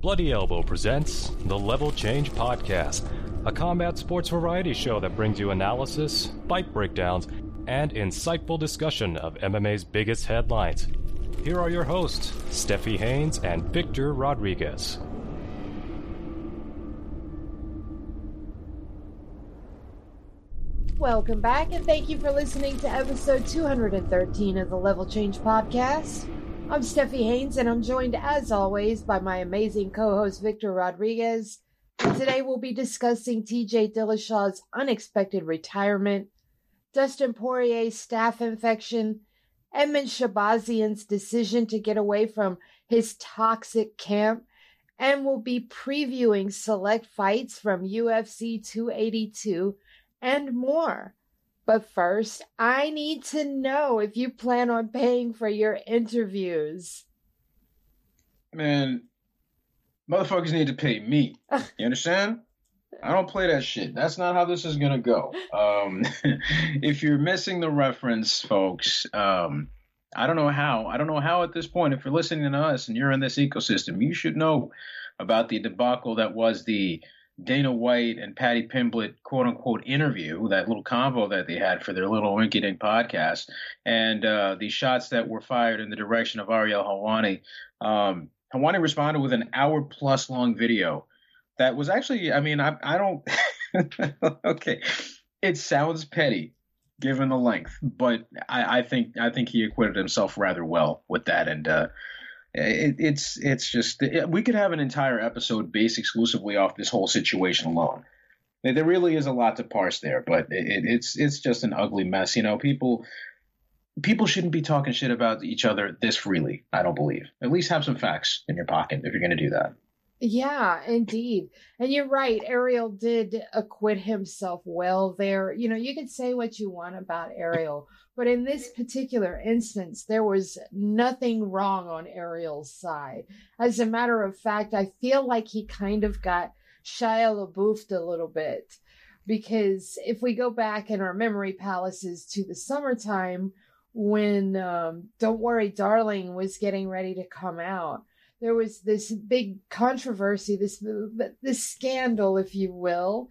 Bloody Elbow presents the Level Change Podcast, a combat sports variety show that brings you analysis, fight breakdowns, and insightful discussion of MMA's biggest headlines. Here are your hosts, Stephie Haynes and Victor Rodriguez. Welcome back, and thank you for listening to episode 213 of the Level Change Podcast. I'm Stephie Haynes, and I'm joined, as always, by my amazing co host, Victor Rodriguez. Today, we'll be discussing TJ Dillashaw's unexpected retirement, Dustin Poirier's staph infection, Edmen Shahbazyan's decision to get away from his toxic camp, and we'll be previewing select fights from UFC 282 and more. But first, I need to know if you plan on paying for your interviews. Man, motherfuckers need to pay me. You understand? I don't play that shit. That's not how this is gonna go. Um, if you're missing the reference, folks, um, I don't know how. I don't know how at this point. If you're listening to us and you're in this ecosystem, you should know about the debacle that was the Dana White and Paddy Pimblett quote unquote interview, that little convo that they had for their little Winky Dink podcast, and uh, the shots that were fired in the direction of Ariel Helwani. Um, Helwani responded with an hour plus long video that was actually, I mean, I, I don't, okay, it sounds petty given the length, but I, I, think I think he acquitted himself rather well with that, and uh, it, it's it's just we could have an entire episode based exclusively off this whole situation alone. There really is a lot to parse there, but it, it's it's just an ugly mess. You know, people people shouldn't be talking shit about each other this freely. I don't believe. At least have some facts in your pocket if you're going to do that. Yeah, indeed. And you're right. Ariel did acquit himself well there. You know, you can say what you want about Ariel, but in this particular instance, there was nothing wrong on Ariel's side. As a matter of fact, I feel like he kind of got Shia LaBeoufed a little bit. Because if we go back in our memory palaces to the summertime when um, Don't Worry, Darling was getting ready to come out, there was this big controversy, this this scandal, if you will,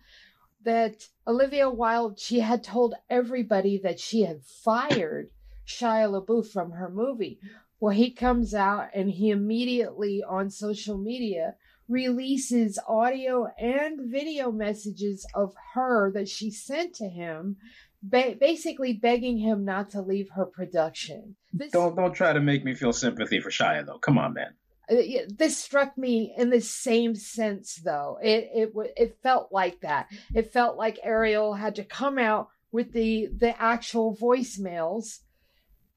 that Olivia Wilde she had told everybody that she had fired Shia LaBeouf from her movie. Well, he comes out and he immediately on social media releases audio and video messages of her that she sent to him ba- basically begging him not to leave her production. This- don't don't try to make me feel sympathy for Shia though. Come on, man. Uh, this struck me in the same sense though. It it it felt like that. It felt like ariel had to come out with the the actual voicemails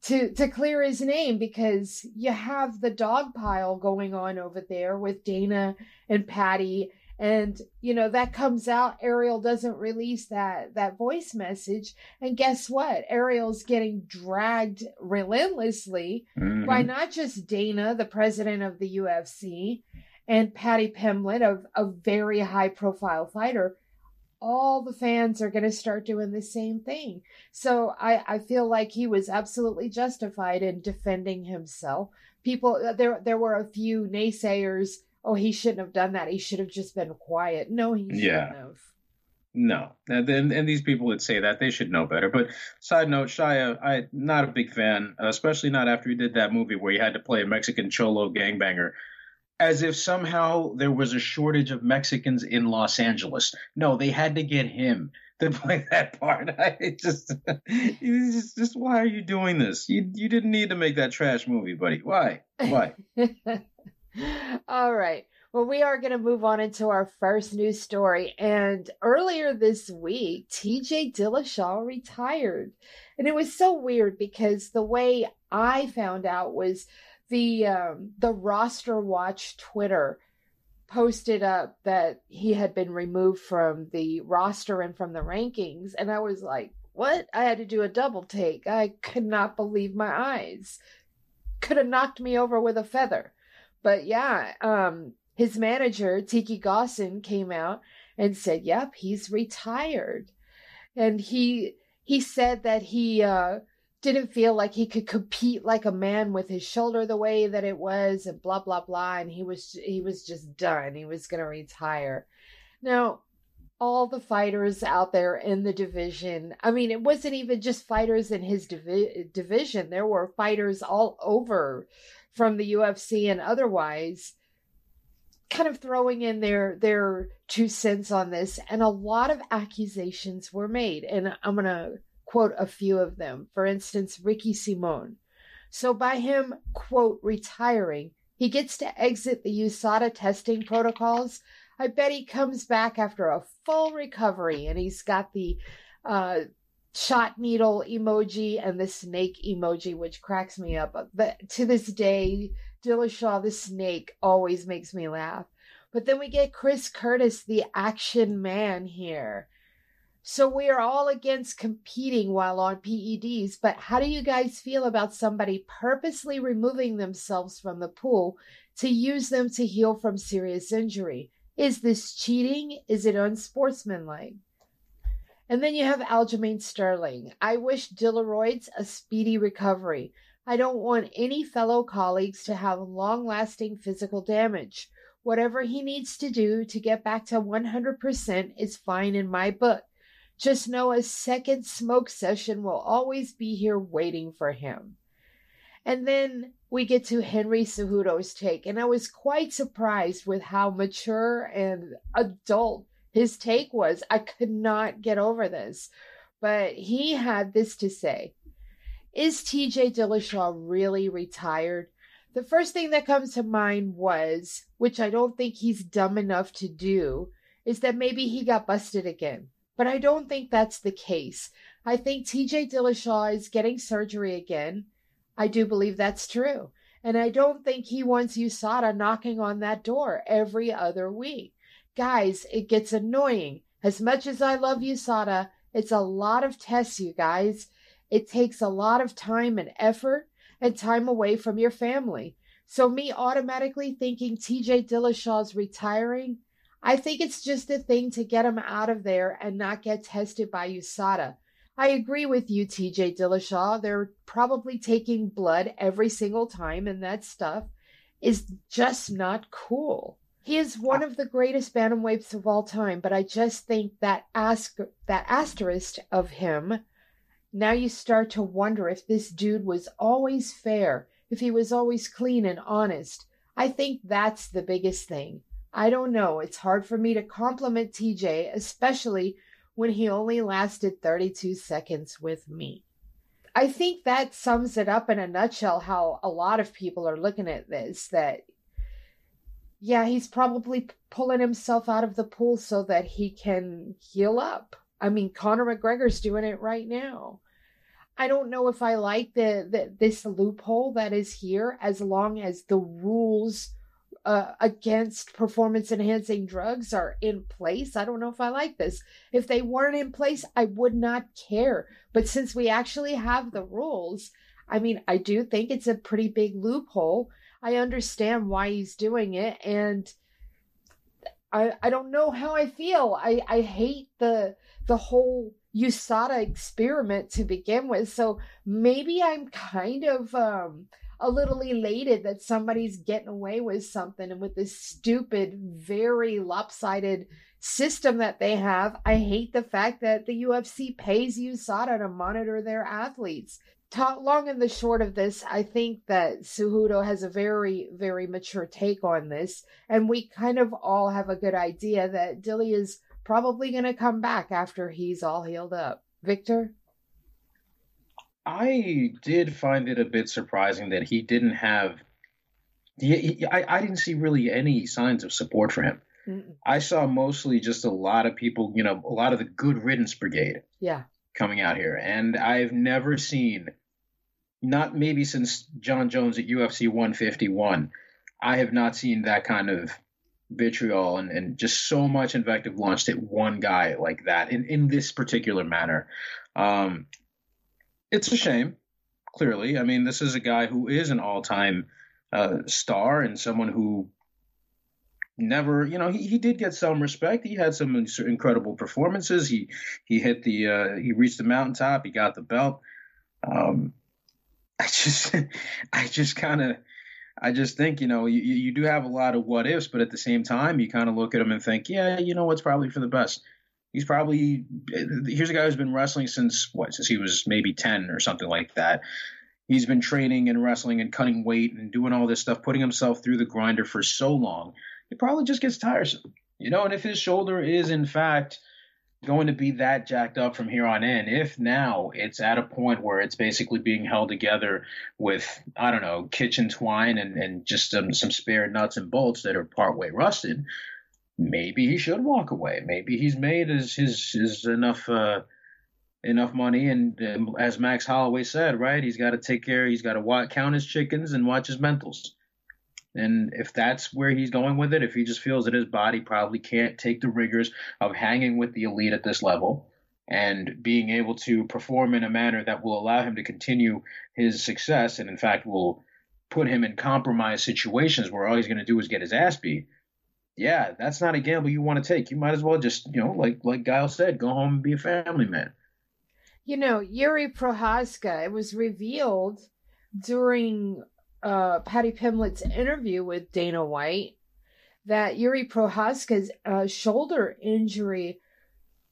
to to clear his name because you have the dog pile going on over there with dana and paddy and you know that comes out ariel doesn't release that that voice message. And guess what? Ariel's getting dragged relentlessly mm-hmm. by not just dana the president of the ufc and paddy pimblett of a very high profile fighter. All the fans are going to start doing the same thing. So i i feel like he was absolutely justified in defending himself. People there there were a few naysayers oh, he shouldn't have done that. He should have just been quiet. No, he shouldn't yeah. have. No, and, and these people that say that they should know better. But side note, Shia, I'm not a big fan, uh, especially not after he did that movie where he had to play a Mexican cholo gangbanger, as if somehow there was a shortage of Mexicans in Los Angeles. No, they had to get him to play that part. I just, just, just why are you doing this? You you didn't need to make that trash movie, buddy. Why? Why? All right. Well, we are going to move on into our first news story. And earlier this week, TJ Dillashaw retired. And it was so weird because the way I found out was the um, the roster watch Twitter posted up that he had been removed from the roster and from the rankings. And I was like, what? I had to do a double take. I could not believe my eyes. Could have knocked me over with a feather. But yeah, um, his manager, Tiki Ghosn, came out and said, Yep, he's retired. And he he said that he uh, didn't feel like he could compete like a man with his shoulder the way that it was and blah blah blah. And he was he was just done. He was going to retire. Now all the fighters out there in the division i mean it wasn't even just fighters in his divi- division. There were fighters all over from the UFC and otherwise kind of throwing in their their two cents on this and a lot of accusations were made and I'm going to quote a few of them. For instance, Ricky Simon. So by him quote retiring, he gets to exit the USADA testing protocols. I bet he comes back after a full recovery and he's got the uh, shot needle emoji and the snake emoji, which cracks me up. But to this day, Dillashaw the snake always makes me laugh. But then we get Chris Curtis, the action man here. So we are all against competing while on PEDs, but how do you guys feel about somebody purposely removing themselves from the pool to use them to heal from serious injury? Is this cheating? Is it unsportsmanlike? And then you have Aljamain Sterling. I wish Dillaroids a speedy recovery. I don't want any fellow colleagues to have long lasting physical damage. Whatever he needs to do to get back to 100% is fine in my book. Just know a second smoke session will always be here waiting for him. And then we get to Henry Cejudo's take, and I was quite surprised with how mature and adult his take was. I could not get over this. But he had this to say Is TJ Dillashaw really retired? The first thing that comes to mind was, which I don't think he's dumb enough to do, is that maybe he got busted again. But I don't think that's the case. I think TJ Dillashaw is getting surgery again. I do believe that's true. And I don't think he wants USADA knocking on that door every other week. Guys, it gets annoying. As much as I love USADA, it's a lot of tests, you guys. It takes a lot of time and effort and time away from your family. So, me automatically thinking TJ Dillashaw's retiring, I think it's just a thing to get him out of there and not get tested by USADA. I agree with you, TJ Dillashaw. They're probably taking blood every single time, and that stuff is just not cool. He is one of the greatest bantamweights of all time, but I just think that ask that asterisk of him. Now you start to wonder if this dude was always fair, if he was always clean and honest. I think that's the biggest thing. I don't know. It's hard for me to compliment TJ, especially when he only lasted 32 seconds with me. I think that sums it up in a nutshell how a lot of people are looking at this that yeah, he's probably pulling himself out of the pool so that he can heal up. I mean, Conor McGregor's doing it right now. I don't know if I like the, the this loophole that is here as long as the rules uh, against performance enhancing drugs are in place. I don't know if I like this. If they weren't in place, I would not care. But since we actually have the rules, I mean, I do think it's a pretty big loophole. I understand why he's doing it and I I don't know how I feel. I I hate the the whole USADA experiment to begin with. So maybe I'm kind of um a little elated that somebody's getting away with something and with this stupid, very lopsided system that they have. I hate the fact that the UFC pays USADA to monitor their athletes long and the short of this, I think that Cejudo has a very, very mature take on this, and we kind of all have a good idea that Dilly is probably going to come back after he's all healed up. Victor? I did find it a bit surprising that he didn't have. He, I, I didn't see really any signs of support for him. Mm-mm. I saw mostly just a lot of people, you know, a lot of the good riddance brigade. Yeah. Coming out here. And I've never seen not maybe since Jon Jones at UFC 151, I have not seen that kind of vitriol and, and just so much invective launched at one guy like that in, in this particular manner. Um, it's a shame, clearly. I mean, this is a guy who is an all time uh, star and someone who never, you know, he, he did get some respect. He had some incredible performances. He he hit the uh, he reached the mountaintop. He got the belt. Um, I just, I just kind of, I just think you know you, you do have a lot of what ifs, but at the same time you kind of look at him and think, yeah, you know what's probably for the best. He's probably here's a guy who's been wrestling since what since he was maybe ten or something like that. He's been training and wrestling and cutting weight and doing all this stuff, putting himself through the grinder for so long. It probably just gets tiresome, you know. And if his shoulder is in fact going to be that jacked up from here on in. If now it's at a point where it's basically being held together with, I don't know, kitchen twine and, and just some, some spare nuts and bolts that are partway rusted, maybe he should walk away. Maybe he's made his, his, his enough, uh, enough money. And um, as Max Holloway said, right, he's got to take care, he's got to count his chickens and watch his mentals. And if that's where he's going with it, if he just feels that his body probably can't take the rigors of hanging with the elite at this level and being able to perform in a manner that will allow him to continue his success and, in fact, will put him in compromised situations where all he's going to do is get his ass beat. Yeah, that's not a gamble you want to take. You might as well just, you know, like like Guile said, go home and be a family man. You know, Jiri Prochazka, it was revealed during uh, Paddy Pimblett's interview with Dana White that Jiri Prochazka's uh, shoulder injury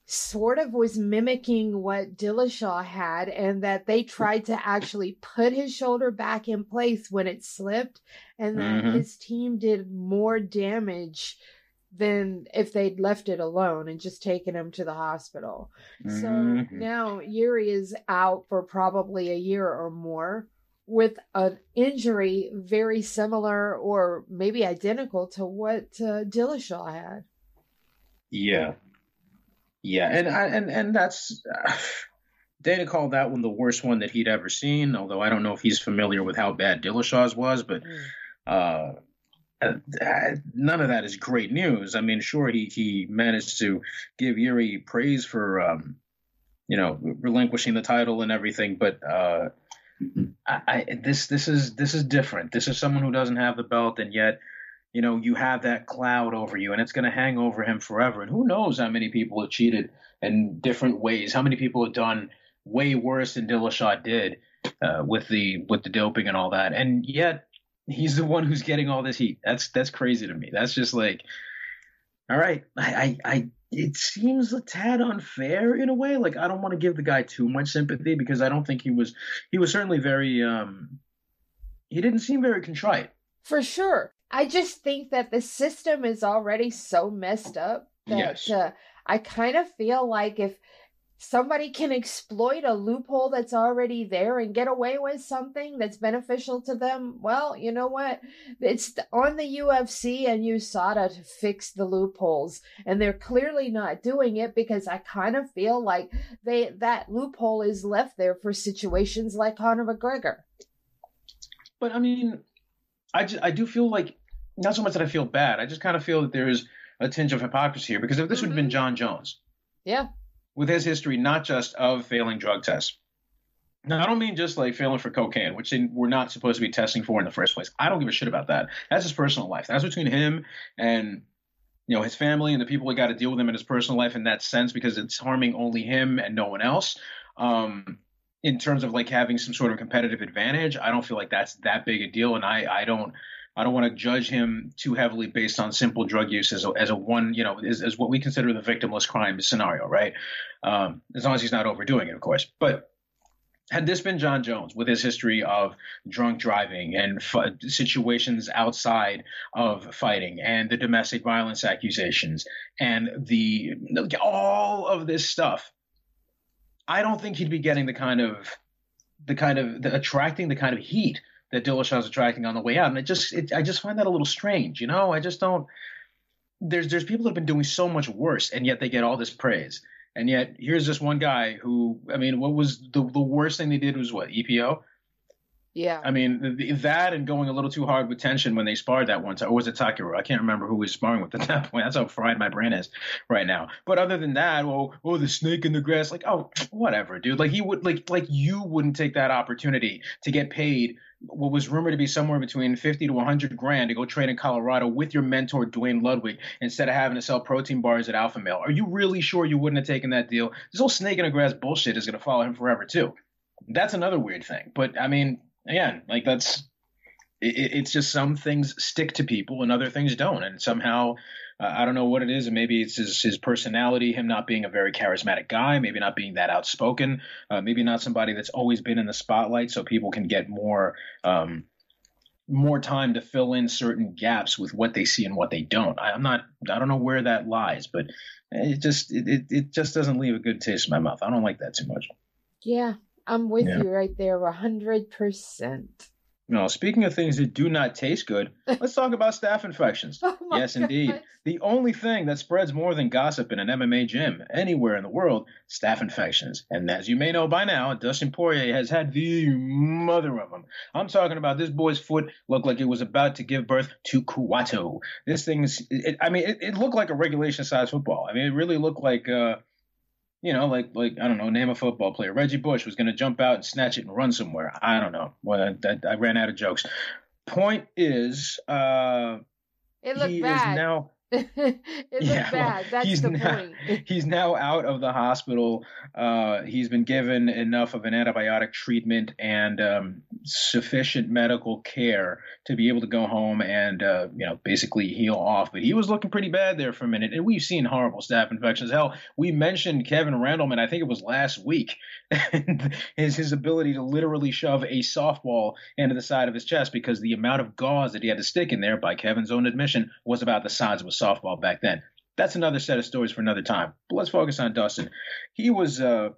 sort of was mimicking what Dillashaw had, and that they tried to actually put his shoulder back in place when it slipped, and that mm-hmm. his team did more damage than if they'd left it alone and just taken him to the hospital. Mm-hmm. So now Jiri is out for probably a year or more with an injury very similar or maybe identical to what uh, Dillashaw had. Yeah, yeah, and I, and and that's uh, Dana called that one the worst one that he'd ever seen. Although I don't know if he's familiar with how bad Dillashaw's was, but. Mm. Uh, uh, none of that is great news. I mean, sure, he he managed to give Jiri praise for, um, you know, relinquishing the title and everything, but uh, I, I, this this is this is different. This is someone who doesn't have the belt, and yet, you know, you have that cloud over you, and it's going to hang over him forever. And who knows how many people have cheated in different ways? How many people have done way worse than Dillashaw did uh, with the with the doping and all that? And yet, he's the one who's getting all this heat. That's that's crazy to me. That's just like, all right, I I, I it seems a tad unfair in a way. Like I don't want to give the guy too much sympathy because I don't think he was he was certainly very um he didn't seem very contrite. For sure. I just think that the system is already so messed up that yes. uh, I kind of feel like if somebody can exploit a loophole that's already there and get away with something that's beneficial to them, well, you know what? It's on the UFC and USADA to fix the loopholes. And they're clearly not doing it because I kind of feel like they that loophole is left there for situations like Conor McGregor. But I mean, I, just, I do feel like not so much that I feel bad. I just kind of feel that there is a tinge of hypocrisy here because if this mm-hmm. would have been Jon Jones, yeah, with his history, not just of failing drug tests. Now, I don't mean just like failing for cocaine, which we're not supposed to be testing for in the first place. I don't give a shit about that. That's his personal life. That's between him and you know his family and the people he got to deal with him in his personal life in that sense because it's harming only him and no one else. Um, in terms of like having some sort of competitive advantage, I don't feel like that's that big a deal, and I I don't I don't want to judge him too heavily based on simple drug use as a, as a one, you know, as, as what we consider the victimless crime scenario, right? Um, as long as he's not overdoing it, of course. But had this been Jon Jones with his history of drunk driving and f- situations outside of fighting and the domestic violence accusations and the all of this stuff, I don't think he'd be getting the kind of the kind of the, attracting the kind of heat that Dillashaw's attracting on the way out, and it just it, I just find that a little strange. You know, I just don't. There's there's people that have been doing so much worse, and yet they get all this praise. And yet here's this one guy who, I mean, what was the the worst thing they did was what EPO. Yeah. I mean, that and going a little too hard with tension when they sparred that one time. Or was it Takeru? I can't remember who was sparring with at that point. That's how fried my brain is right now. But other than that, oh, oh, the snake in the grass. Like, oh, whatever, dude. Like he would, like, like you wouldn't take that opportunity to get paid what was rumored to be somewhere between 50 to 100 grand to go train in Colorado with your mentor Duane Ludwig instead of having to sell protein bars at Alpha Male. Are you really sure you wouldn't have taken that deal? This whole snake in the grass bullshit is going to follow him forever too. That's another weird thing. But I mean, again, like that's it, it's just some things stick to people and other things don't, and somehow. Uh, I don't know what it is, and maybe it's his, his personality, him not being a very charismatic guy, maybe not being that outspoken, uh, maybe not somebody that's always been in the spotlight, so people can get more um, more time to fill in certain gaps with what they see and what they don't. I, am not, I don't know where that lies, but it just it, it, it just doesn't leave a good taste in my mouth. I don't like that too much. Yeah, I'm with yeah. you right there, a hundred percent. No, speaking of things that do not taste good, let's talk about staph infections. Oh yes, God. indeed. The only thing that spreads more than gossip in an MMA gym anywhere in the world, staph infections. And as you may know by now, Dustin Poirier has had the mother of them. I'm talking about this boy's foot looked like it was about to give birth to Kuato. This thing's, it, I mean, it, it, looked like a regulation size football. I mean, it really looked like, uh, you know, like like I don't know, name a football player. Reggie Bush was going to jump out and snatch it and run somewhere. I don't know. Well, I, I ran out of jokes. Point is, uh, it looked he bad. is now it Yeah, well, bad. That's he's the now, point. he's now out of the hospital. Uh, he's been given enough of an antibiotic treatment and um, sufficient medical care to be able to go home and uh, you know basically heal off. But he was looking pretty bad there for a minute, and we've seen horrible staph infections. Hell, we mentioned Kevin Randleman. I think it was last week. And his his ability to literally shove a softball into the side of his chest because the amount of gauze that he had to stick in there, by Kevin's own admission, was about the size of a softball back then. That's another set of stories for another time. But let's focus on Dustin. He was uh,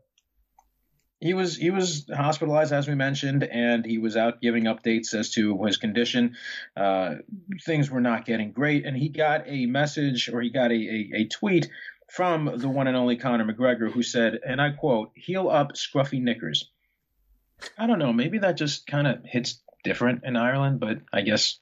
he was he was hospitalized as we mentioned, and he was out giving updates as to his condition. Uh, things were not getting great, and he got a message or he got a, a, a tweet from the one and only Conor McGregor, who said, and I quote, "Heal up, scruffy knickers." I don't know. Maybe that just kind of hits different in Ireland, but I guess,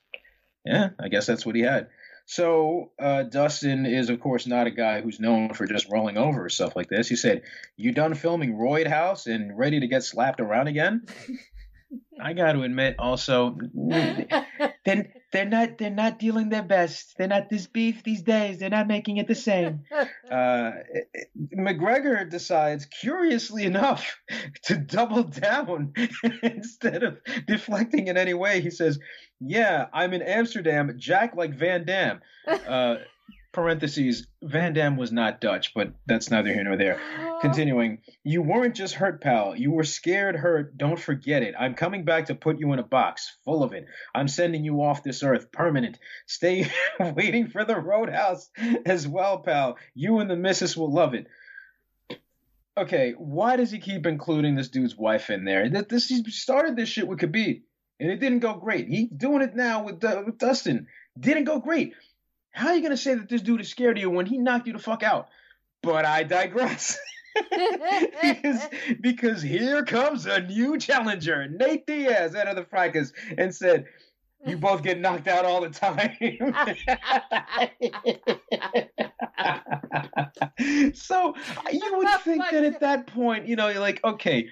yeah, I guess that's what he had. So uh, Dustin is, of course, not a guy who's known for just rolling over or stuff like this. He said, "You done filming Road House and ready to get slapped around again?" I got to admit, also, then they're not they're not dealing their best. They're not this beef these days. They're not making it the same. Uh, McGregor decides, curiously enough, to double down instead of deflecting in any way. He says, "Yeah, I'm in Amsterdam, Jack like Van Dam." Uh, parentheses, Van Dam was not Dutch, but that's neither here nor there. Continuing, you weren't just hurt, pal. You were scared, hurt. Don't forget it. I'm coming back to put you in a box full of it. I'm sending you off this earth, permanent. Stay waiting for the roadhouse as well, pal. You and the missus will love it. Okay, why does he keep including this dude's wife in there? That this he started this shit with Khabib, and it didn't go great. He's doing it now with, uh, with Dustin. Didn't go great. How are you gonna say that this dude is scared of you when he knocked you the fuck out? But I digress. because, because here comes a new challenger. Nate Diaz out of the fracas and said, You both get knocked out all the time. so you would think that at that point, you know, you're like, okay,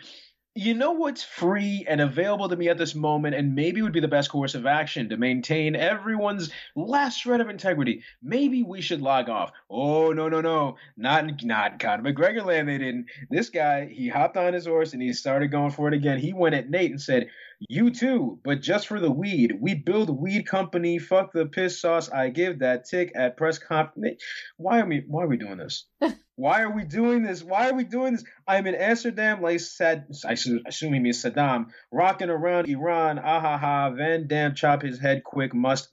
you know what's free and available to me at this moment, and maybe would be the best course of action to maintain everyone's last shred of integrity. Maybe we should log off. Oh no no no, not not Conor McGregor land. They didn't. This guy he hopped on his horse and he started going for it again. He went at Nate and said, "You too, but just for the weed. We build weed company. Fuck the piss sauce. I give that tick at press conference. Why are we why are we doing this?" Why are we doing this? Why are we doing this? I'm in Amsterdam, like said, I assume he means Saddam, rocking around Iran. Ah ha ha. Van Dam chop his head quick. Must.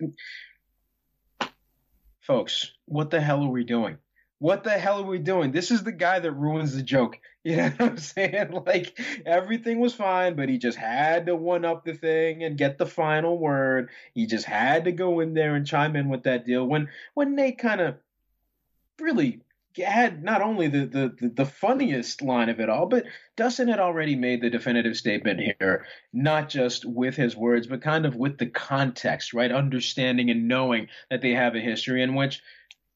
Folks, what the hell are we doing? What the hell are we doing? This is the guy that ruins the joke. You know what I'm saying? Like everything was fine, but he just had to one up the thing and get the final word. He just had to go in there and chime in with that deal. When when Nate kind of really had not only the, the the funniest line of it all, but Dustin had already made the definitive statement here, not just with his words, but kind of with the context, right? Understanding and knowing that they have a history in which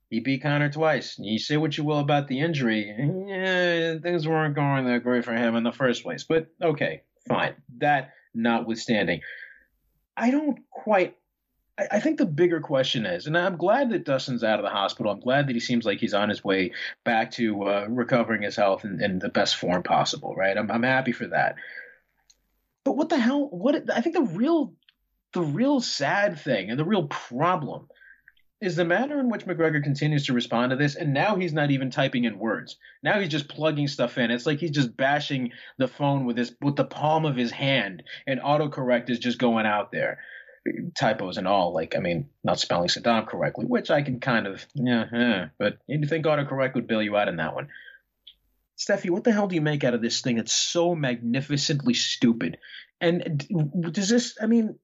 he beat Conor twice. You say what you will about the injury, yeah, things weren't going that great for him in the first place. But okay, fine. That notwithstanding, I don't quite I think the bigger question is, and I'm glad that Dustin's out of the hospital. I'm glad that he seems like he's on his way back to uh, recovering his health in, in, the best form possible. Right? I'm, I'm happy for that. But what the hell? What I think the real, the real sad thing and the real problem is the manner in which McGregor continues to respond to this, and now he's not even typing in words. Now he's just plugging stuff in. It's like he's just bashing the phone with his with the palm of his hand, and autocorrect is just going out there. Typos and all, like I mean, not spelling Saddam correctly, which I can kind of yeah, yeah but you think autocorrect would bail you out in that one. Stephie, what the hell do you make out of this thing? It's so magnificently stupid. And does this? I mean,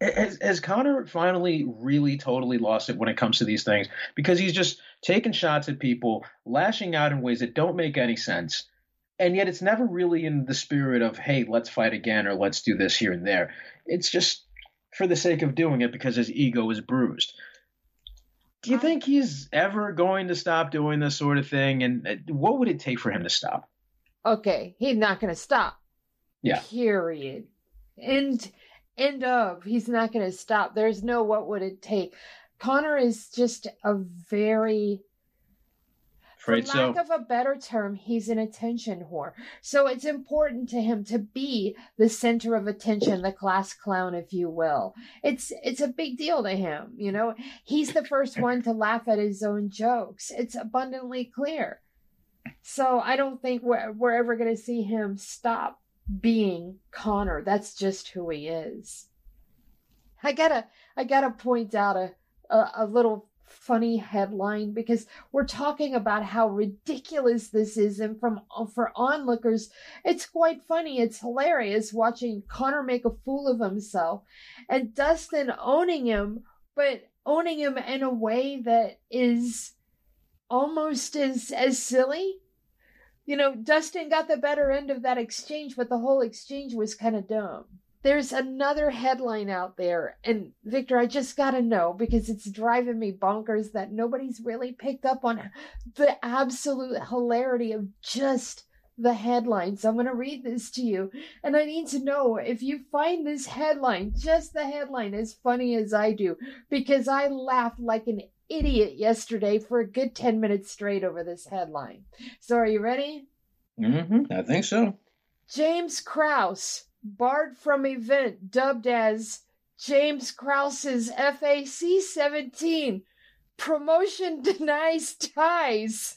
has, has Conor finally really totally lost it when it comes to these things? Because he's just taking shots at people, lashing out in ways that don't make any sense. And yet it's never really in the spirit of, hey, let's fight again or let's do this here and there. It's just for the sake of doing it because his ego is bruised. Do you think he's ever going to stop doing this sort of thing? And uh, what would it take for him to stop? Okay, he's not going to stop. Yeah. Period. And end of. He's not going to stop. There's no what would it take. Conor is just a very For lack so. of a better term, he's an attention whore. So it's important to him to be the center of attention, the class clown, if you will. It's it's a big deal to him, you know. He's the first one to laugh at his own jokes. It's abundantly clear. So I don't think we're, we're ever going to see him stop being Conor. That's just who he is. I gotta I gotta point out a, a, a little funny headline because we're talking about how ridiculous this is. And from for onlookers it's quite funny. It's hilarious watching Conor make a fool of himself and Dustin owning him but owning him in a way that is almost as as silly. You know Dustin got the better end of that exchange but the whole exchange was kind of dumb there's another headline out there and victor i just gotta know because it's driving me bonkers that nobody's really picked up on the absolute hilarity of just the headline so i'm going to read this to you and i need to know if you find this headline just the headline as funny as i do because i laughed like an idiot yesterday for a good 10 minutes straight over this headline so are you ready Mm-hmm. I think so. james krause barred from event dubbed as James Krause's FAC 17. Promotion denies ties.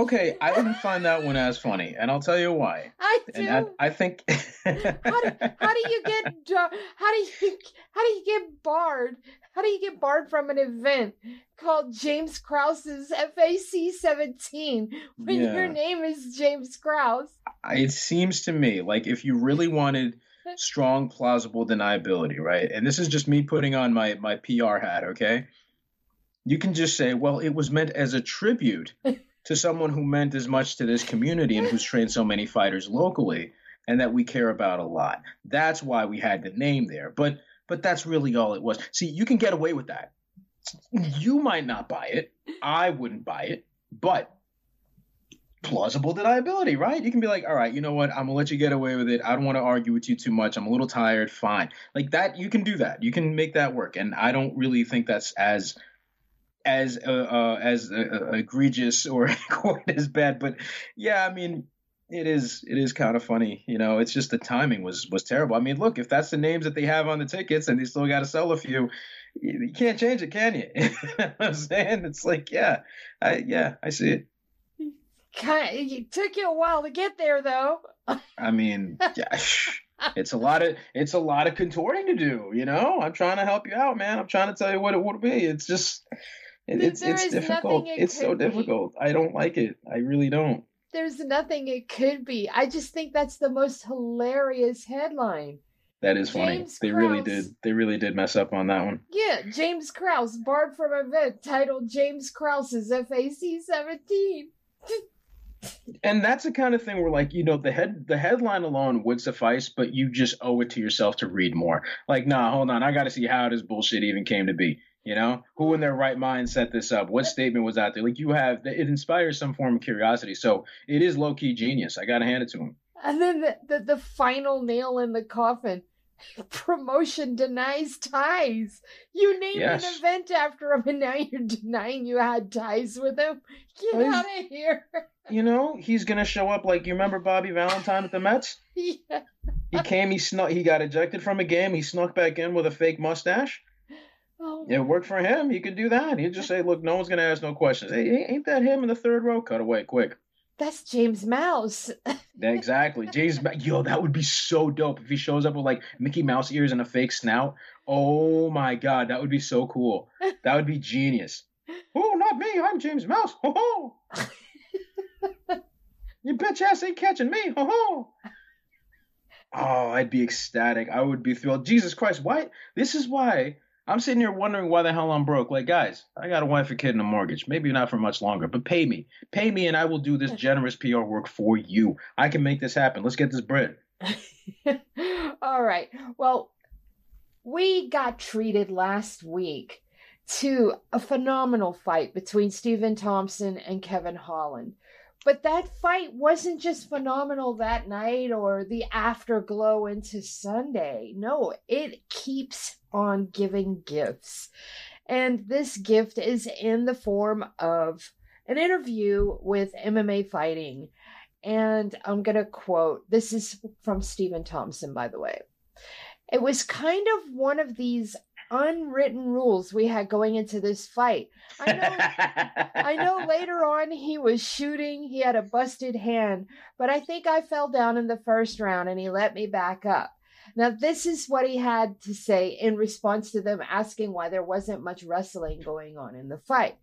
Okay, I didn't find that one as funny, and I'll tell you why. I do. And I, I think. how, do, how do you get how do you how do you get barred? How do you get barred from an event called James Krause's FAC 17 when Yeah. your name is James Krause? it seems to me like if you really wanted strong plausible deniability right and this is just me putting on my my pr hat okay you can just say well it was meant as a tribute to someone who meant as much to this community and who's trained so many fighters locally and that we care about a lot that's why we had the name there but but that's really all it was see you can get away with that you might not buy it i wouldn't buy it but plausible deniability, right? You can be like, all right, you know what? I'm gonna let you get away with it. I don't want to argue with you too much. I'm a little tired. Fine. Like that, you can do that. You can make that work. And I don't really think that's as as uh, uh, as uh, uh, egregious or quite as bad. But yeah, I mean, it is it is kind of funny. You know, it's just the timing was was terrible. I mean, look, if that's the names that they have on the tickets and they still got to sell a few. You can't change it, can you? you know I'm saying it's like, yeah, I, yeah, I see it. Kind it took you a while to get there though. I mean, yeah, it's a lot of it's a lot of contorting to do. You know, I'm trying to help you out, man. I'm trying to tell you what it would be. It's just, it, it's it's difficult. it It's so be. difficult. I don't like it. I really don't. There's nothing it could be. I just think that's the most hilarious headline. That is funny. James they really did. They really did mess up on that one. Yeah, James Krause, barred from event titled James Krause's FAC 17. And that's the kind of thing where, like, you know, the head the headline alone would suffice, but you just owe it to yourself to read more. Like, nah, hold on, I got to see how this bullshit even came to be. You know, who in their right mind set this up? What statement was out there? Like, you have it inspires some form of curiosity. So it is low key genius. I got to hand it to him. And then the, the, the final nail in the coffin. Promotion denies ties. You named Yes. an event after him, and now you're denying you had ties with him. Get Well, out of here. you know, he's gonna show up like you remember Bobby Valentine at the Mets? yeah. He came, he snuck, he got ejected from a game, he snuck back in with a fake mustache. Oh, It worked for him. He could do that. He'd just say, "Look, no one's gonna ask no questions. Hey, ain't that him in the third row? Cut away quick." that's James Mouse. Exactly. James, Ma- yo, that would be so dope if he shows up with like Mickey Mouse ears and a fake snout. Oh my god, that would be so cool. That would be genius. Oh, not me. I'm James Mouse. Ho ho. you bitch ass ain't catching me. Ho ho. Oh, I'd be ecstatic. I would be thrilled. Jesus Christ, why? This is why I'm sitting here wondering why the hell I'm broke. Like, guys, I got a wife, a kid, and a mortgage. Maybe not for much longer, but pay me. Pay me, and I will do this generous PR work for you. I can make this happen. Let's get this bread. All right. Well, we got treated last week to a phenomenal fight between Stephen Thompson and Kevin Holland. But that fight wasn't just phenomenal that night or the afterglow into Sunday. No, it keeps on giving gifts. And this gift is in the form of an interview with MMA Fighting. And I'm going to quote this is from Stephen Thompson, by the way. It was kind of one of these unwritten rules we had going into this fight. I know I know later on he was shooting, he had a busted hand, but I think I fell down in the first round and he let me back up. Now, this is what he had to say in response to them asking why there wasn't much wrestling going on in the fight.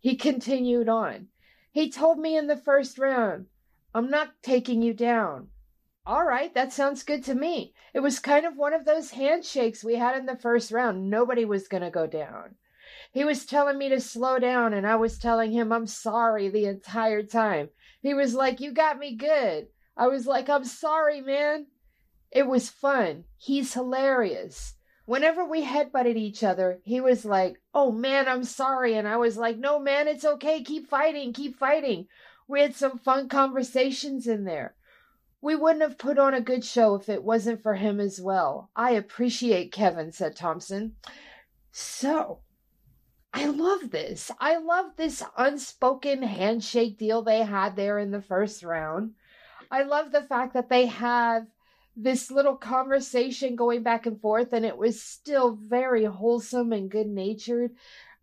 He continued on. He told me in the first round, I'm not taking you down. All right, that sounds good to me. It was kind of one of those handshakes we had in the first round. Nobody was going to go down. He was telling me to slow down, and I was telling him I'm sorry the entire time. He was like, You got me good. I was like, I'm sorry, man. It was fun. He's hilarious. Whenever we headbutted each other, he was like, Oh man, I'm sorry. And I was like, No, man, it's okay. Keep fighting. Keep fighting. We had some fun conversations in there. We wouldn't have put on a good show if it wasn't for him as well. I appreciate Kevin, said Thompson. So, I love this. I love this unspoken handshake deal they had there in the first round. I love the fact that they have this little conversation going back and forth, and it was still very wholesome and good natured.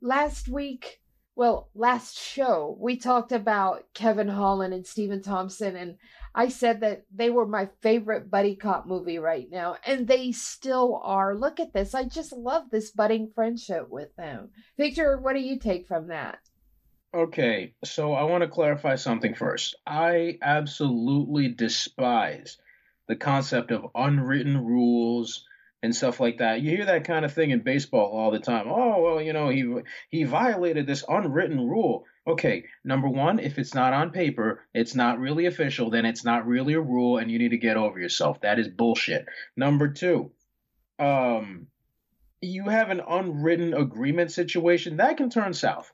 Last week, well, last show, we talked about Kevin Holland and Stephen Thompson, and I said that they were my favorite buddy cop movie right now, and they still are. Look at this. I just love this budding friendship with them. Victor, what do you take from that? Okay, so I want to clarify something first. I absolutely despise the concept of unwritten rules and stuff like that. You hear that kind of thing in baseball all the time. Oh, well, you know, he he violated this unwritten rule. Okay, number 1, if it's not on paper, it's not really official, then it's not really a rule and you need to get over yourself. That is bullshit. Number 2, um you have an unwritten agreement situation that can turn south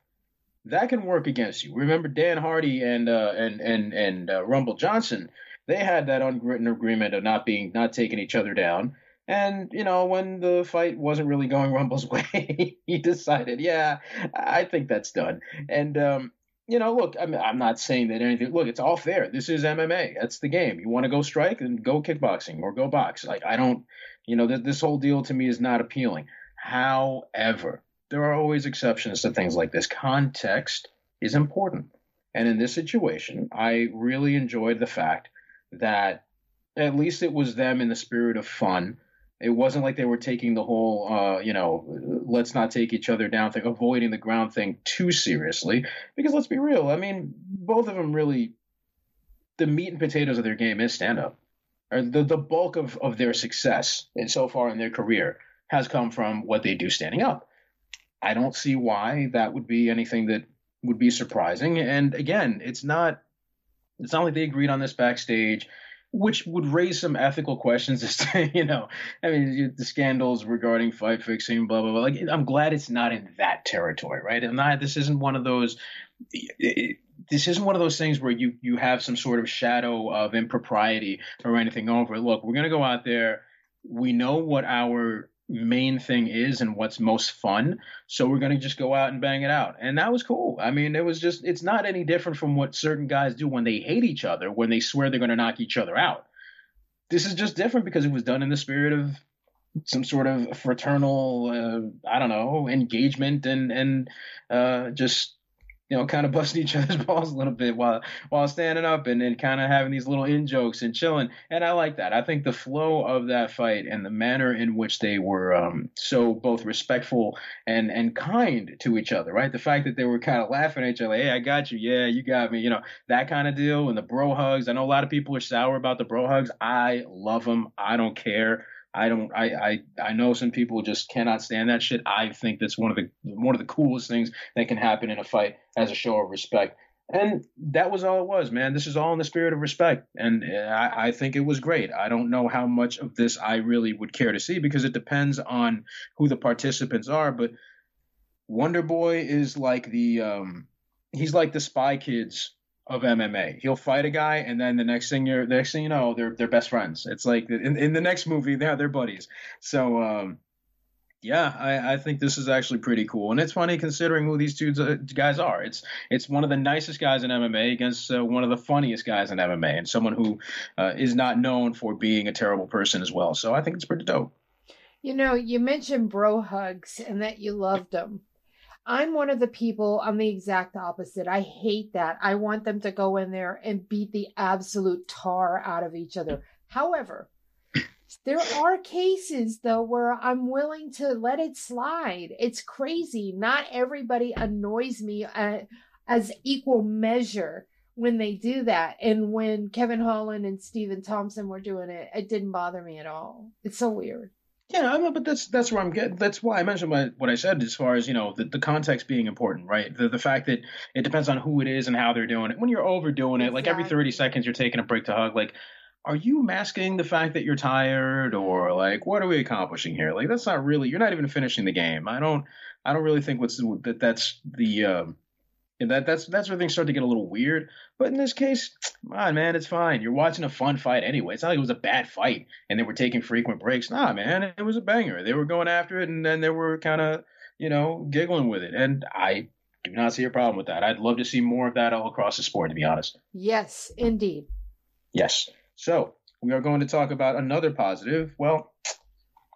that can work against you. Remember Dan Hardy and uh, and and and uh, Rumble Johnson? They had that unwritten agreement of not being not taking each other down. And you know, when the fight wasn't really going Rumble's way, he decided, yeah, I think that's done. And um, you know, look, I'm I'm not saying that anything. Look, it's all fair. This is MMA. That's the game. You want to go strike and go kickboxing or go box. Like I don't, you know, th- this whole deal to me is not appealing. However, there are always exceptions to things like this. Context is important. And in this situation, I really enjoyed the fact that at least it was them in the spirit of fun. It wasn't like they were taking the whole, uh, you know, let's not take each other down thing, avoiding the ground thing too seriously. Because let's be real, I mean, both of them really, the meat and potatoes of their game is stand up. Or the, the bulk of, of their success and so far in their career has come from what they do standing up. I don't see why that would be anything that would be surprising. And again, it's not it's not like they agreed on this backstage, which would raise some ethical questions as to, you know, I mean, the scandals regarding fight fixing, blah blah blah. Like, I'm glad it's not in that territory, right? And not this isn't one of those. It, this isn't one of those things where you you have some sort of shadow of impropriety or anything over. Look, we're gonna go out there. We know what our main thing is and what's most fun. So we're going to just go out and bang it out. And that was cool. I mean, it was just, it's not any different from what certain guys do when they hate each other, when they swear they're going to knock each other out. This is just different because it was done in the spirit of some sort of fraternal, uh, I don't know, engagement and, and uh, just you know, kind of busting each other's balls a little bit while while standing up and, then kind of having these little in jokes and chilling. And I like that. I think the flow of that fight and the manner in which they were um, so both respectful and and kind to each other, right? The fact that they were kind of laughing at each other, hey, I got you, yeah, you got me, you know, that kind of deal. And the bro hugs. I know a lot of people are sour about the bro hugs. I love them. I don't care. I don't. I, I I know some people just cannot stand that shit. I think that's one of the one of the coolest things that can happen in a fight as a show of respect. And that was all it was, man. This is all in the spirit of respect, and I, I think it was great. I don't know how much of this I really would care to see because it depends on who the participants are. But Wonder Boy is like the um, he's like the Spy Kids of MMA. He'll fight a guy, and then the next thing you're, the next thing you know, they're they're best friends. It's like in, in the next movie, they're they're buddies. So um, yeah, I, I think this is actually pretty cool, and it's funny considering who these two guys are. It's it's one of the nicest guys in MMA against uh, one of the funniest guys in MMA, and someone who uh, is not known for being a terrible person as well. So I think it's pretty dope. You know, you mentioned bro hugs and that you loved them. I'm one of the people, I'm the exact opposite. I hate that. I want them to go in there and beat the absolute tar out of each other. However, there are cases though where I'm willing to let it slide. It's crazy. Not everybody annoys me uh, as equal measure when they do that. And when Kevin Holland and Stephen Thompson were doing it, it didn't bother me at all. It's so weird. Yeah, but that's that's where I'm getting. That's why I mentioned what, what I said as far as you know the, the context being important, right? The the fact that it depends on who it is and how they're doing it. When you're overdoing it, like every 30 seconds you're taking a break to hug, like are you masking the fact that you're tired or like what are we accomplishing here? Like that's not really you're not even finishing the game. I don't I don't really think what's that that's the um, and that that's that's where things start to get a little weird. But in this case, come on, man, it's fine. You're watching a fun fight anyway. It's not like it was a bad fight and they were taking frequent breaks. Nah, man, it was a banger. They were going after it and then they were kind of, you know, giggling with it. And I do not see a problem with that. I'd love to see more of that all across the sport, to be honest. Yes, indeed. Yes. So we are going to talk about another positive. Well,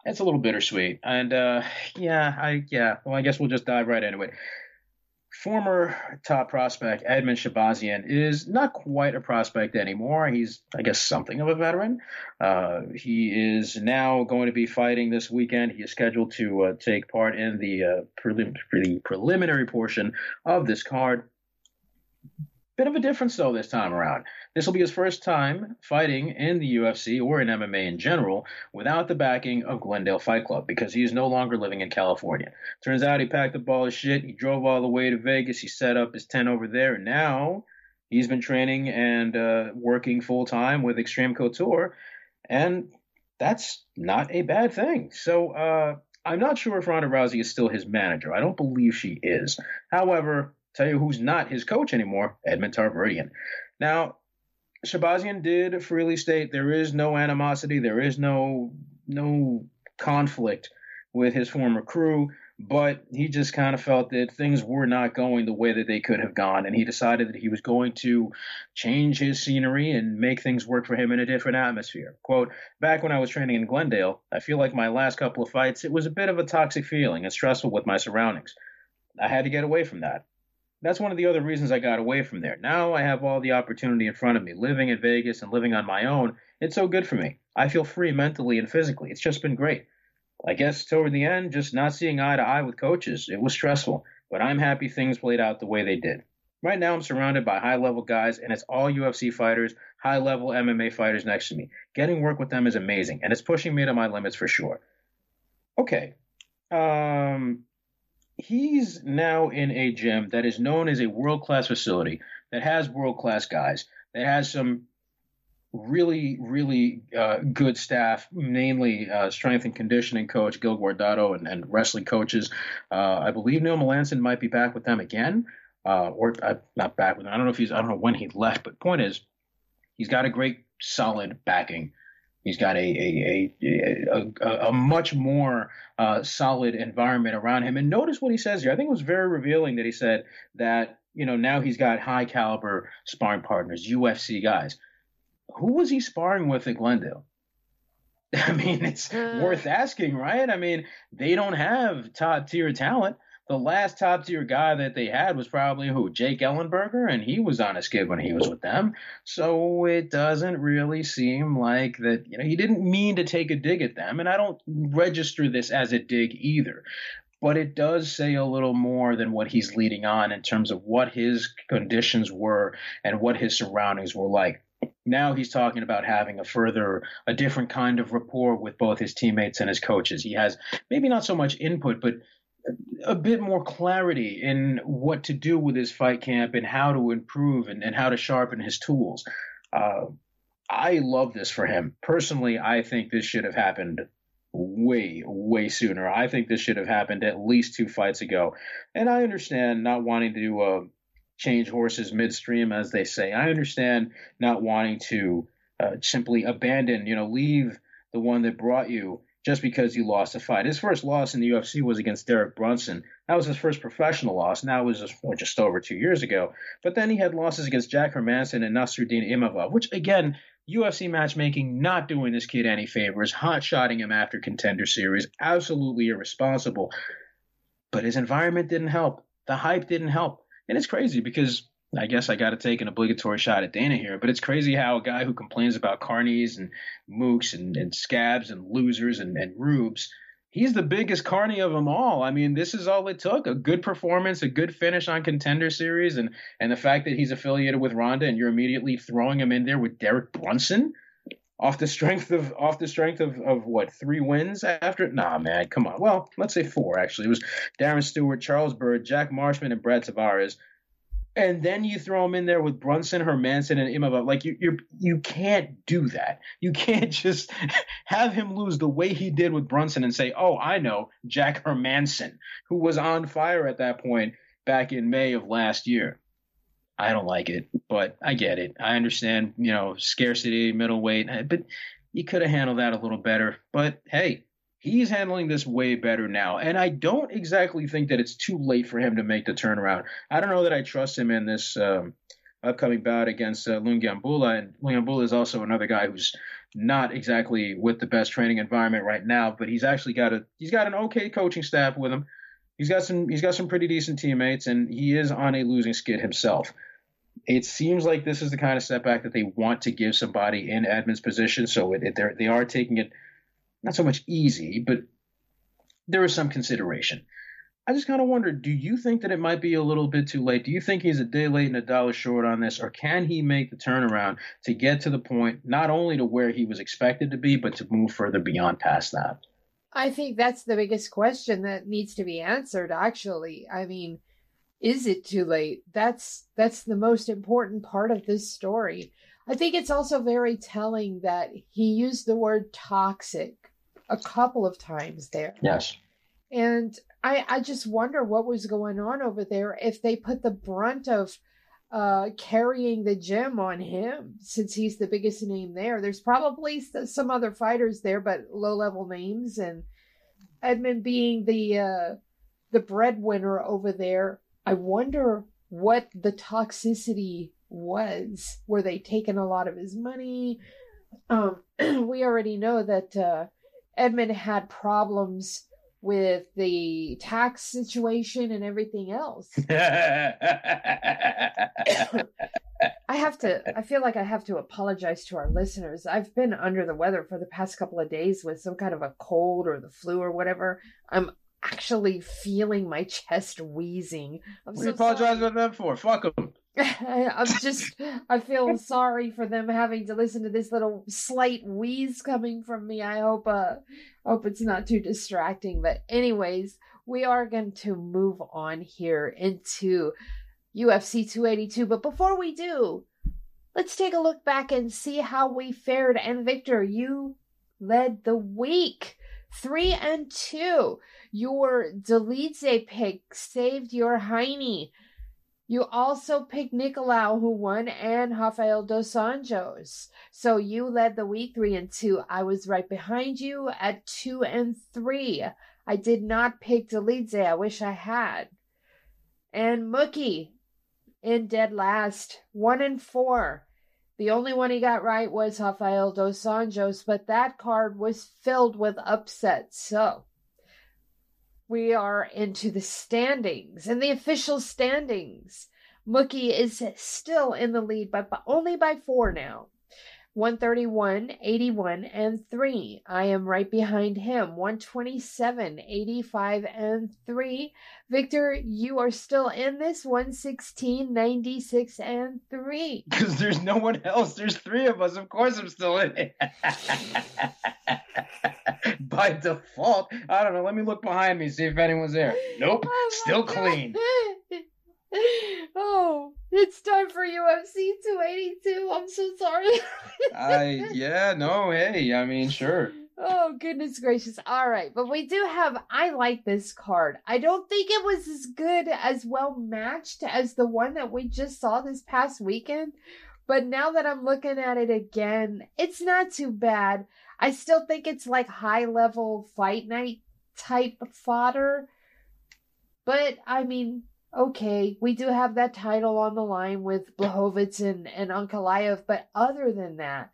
it's a little bittersweet. And uh yeah, I yeah, well I guess we'll just dive right into it former top prospect Edmen Shahbazyan is not quite a prospect anymore. He's, I guess, something of a veteran. Uh, he is now going to be fighting this weekend. He is scheduled to uh, take part in the, uh, prelim- the preliminary portion of this card. Bit of a difference though this time around. This will be his first time fighting in the UFC or in MMA in general without the backing of Glendale Fight Club because he is no longer living in California. Turns out he packed up all his shit. He drove all the way to Vegas. He set up his tent over there, and now he's been training and uh, working full time with Extreme Couture, and that's not a bad thing. So. Uh, I'm not sure if Ronda Rousey is still his manager. I don't believe she is. However, Tell you who's not his coach anymore, Edmond Tarverdyan. Now, Shahbazyan did freely state there is no animosity, there is no no conflict with his former crew, but he just kind of felt that things were not going the way that they could have gone, and he decided that he was going to change his scenery and make things work for him in a different atmosphere. Quote, back when I was training in Glendale, I feel like my last couple of fights, it was a bit of a toxic feeling and stressful with my surroundings. I had to get away from that that's one of the other reasons I got away from there. Now I have all the opportunity in front of me. Living in Vegas and living on my own, it's so good for me. I feel free mentally and physically. It's just been great. I guess toward the end, just not seeing eye to eye with coaches, it was stressful, but I'm happy things played out the way they did. Right now, I'm surrounded by high level guys, and it's all UFC fighters, high level MMA fighters next to me. Getting work with them is amazing, and it's pushing me to my limits for sure. Okay. Um, he's now in a gym that is known as a world class facility that has world class guys, that has some really, really uh, good staff, namely uh, strength and conditioning coach Gil Guardado and, and wrestling coaches. Uh, I believe Neil Melanson might be back with them again, uh, or uh, not back with them. I don't know if he's, I don't know when he left, but point is, he's got a great, solid backing He's got a a a, a, a much more uh, solid environment around him. And notice what he says here. I think it was very revealing that he said that you know now he's got high caliber sparring partners, UFC guys. Who was he sparring with at Glendale? I mean, it's uh. worth asking, right? I mean, they don't have top tier talent the last top tier guy that they had was probably who Jake Ellenberger, and he was on a skid when he was with them. So it doesn't really seem like that. You know, he didn't mean to take a dig at them, and I don't register this as a dig either. But it does say a little more than what he's leading on in terms of what his conditions were and what his surroundings were like now he's talking about having a further a different kind of rapport with both his teammates and his coaches he has maybe not so much input but a bit more clarity in what to do with his fight camp and how to improve and, and how to sharpen his tools. Uh, I love this for him. Personally, I think this should have happened way, way sooner. I think this should have happened at least two fights ago. And I understand not wanting to uh, change horses midstream, as they say. I understand not wanting to uh, simply abandon, you know, leave the one that brought you just because he lost a fight. His first loss in the UFC was against Derek Brunson. That was his first professional loss. Now it was just, just over two years ago. But then he had losses against Jack Hermansson and Nassourdine Imavov, which again, UFC matchmaking not doing this kid any favors, hot shotting him after contender series, absolutely irresponsible. But his environment didn't help. The hype didn't help. And it's crazy because I guess I got to take an obligatory shot at Dana here, but it's crazy how a guy who complains about carnies and mooks and, and scabs and losers and, and rubes, he's the biggest carny of them all. I mean, this is all it took: a good performance, a good finish on Contender Series, and and the fact that he's affiliated with Ronda, and you're immediately throwing him in there with Derek Brunson off the strength of off the strength of, of what three wins after? Nah man come on. Well let's say four actually. It was Darren Stewart Charles Byrd Jack Marshman and Brad Tavares and then you throw him in there with Brunson, Hermansson, and Imavov. Like you, you, you can't do that. You can't just have him lose the way he did with Brunson and say, "Oh, I know Jack Hermansson, who was on fire at that point back in May of last year." I don't like it, but I get it. I understand, you know, scarcity, middleweight, eh, but you could have handled that a little better. But hey, He's handling this way better now. And I don't exactly think that it's too late for him to make the turnaround. I don't know that I trust him in this um, upcoming bout against uh, Lungiambula. And Lungiambula is also another guy who's not exactly with the best training environment right now, but he's actually got a he's got an okay coaching staff with him. He's got some he's got some pretty decent teammates, and he is on a losing skid himself. It seems like this is the kind of setback that they want to give somebody in Edmund's position, so it, it, they are taking it not so much easy, but there is some consideration. I just kind of wonder do you think that it might be a little bit too late? Do you think he's a day late and a dollar short on this, or can he make the turnaround to get to the point not only to where he was expected to be, but to move further beyond past that? I think that's the biggest question that needs to be answered actually. I mean, is it too late? That's that's the most important part of this story. I think it's also very telling that he used the word toxic a couple of times there. Yes. And I, I just wonder what was going on over there if they put the brunt of uh, carrying the gym on him since he's the biggest name there. There's probably some other fighters there, but low level names. And Edmund being the uh, the breadwinner over there, I wonder what the toxicity was. Were they taking a lot of his money? Um, we already know that uh, Edmund had problems with the tax situation and everything else. I have to, I feel like I have to apologize to our listeners. I've been under the weather for the past couple of days with some kind of a cold or the flu or whatever. I'm actually feeling my chest wheezing. I'm what so apologize to them for? Fuck them. I'm just, I feel sorry for them having to listen to this little slight wheeze coming from me. I hope, uh, hope it's not too distracting. But, anyways, we are going to move on here into UFC 282. But before we do, let's take a look back and see how we fared. And Victor, you led the week three and two. Your Dolidze pick saved your Heine You also picked Nicolau, who won, and Rafael dos Anjos. So you led the week three and two. I was right behind you at two and three. I did not pick Dolidze. I wish I had. And Mookie in dead last, one and four. The only one he got right was Rafael dos Anjos, but that card was filled with upsets. So we are into the standings and the official standings. Mookie is still in the lead, but only by four now. 131, 81, and 3. I am right behind him. 127, 85, and 3. Victor, you are still in this. 116, 96, and 3. Because there's no one else. There's three of us. Of course I'm still in it. By default. I don't know. Let me look behind me, see if anyone's there. Nope. Oh still clean. oh, it's time for UFC 282. I'm so sorry. I yeah, no, hey, I mean, sure. Oh, goodness gracious. All right. But we do have, I like this card. I don't think it was as good, as well matched as the one that we just saw this past weekend. But now that I'm looking at it again, it's not too bad. I still think it's like high level fight night type fodder. But I mean, okay, we do have that title on the line with Blachowicz and, and Ankalaev, but other than that,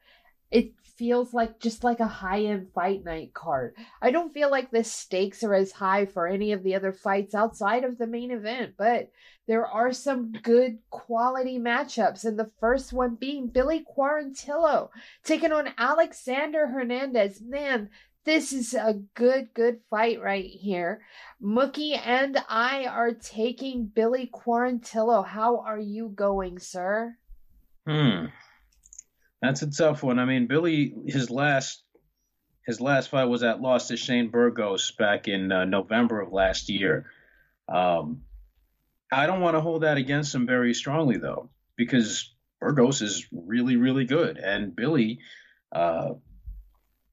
it feels like just like a high end fight night card. I don't feel like the stakes are as high for any of the other fights outside of the main event, but there are some good quality matchups. And the first one being Billy Quarantillo taking on Alexander Hernandez. Man, this is a good, good fight right here. Mookie and I are taking Billy Quarantillo. How are you going, sir? Hmm. That's a tough one. I mean, Billy, his last his last fight was at loss to Shane Burgos back in uh, November of last year. Um, I don't want to hold that against him very strongly though, because Burgos is really, really good, and Billy, uh,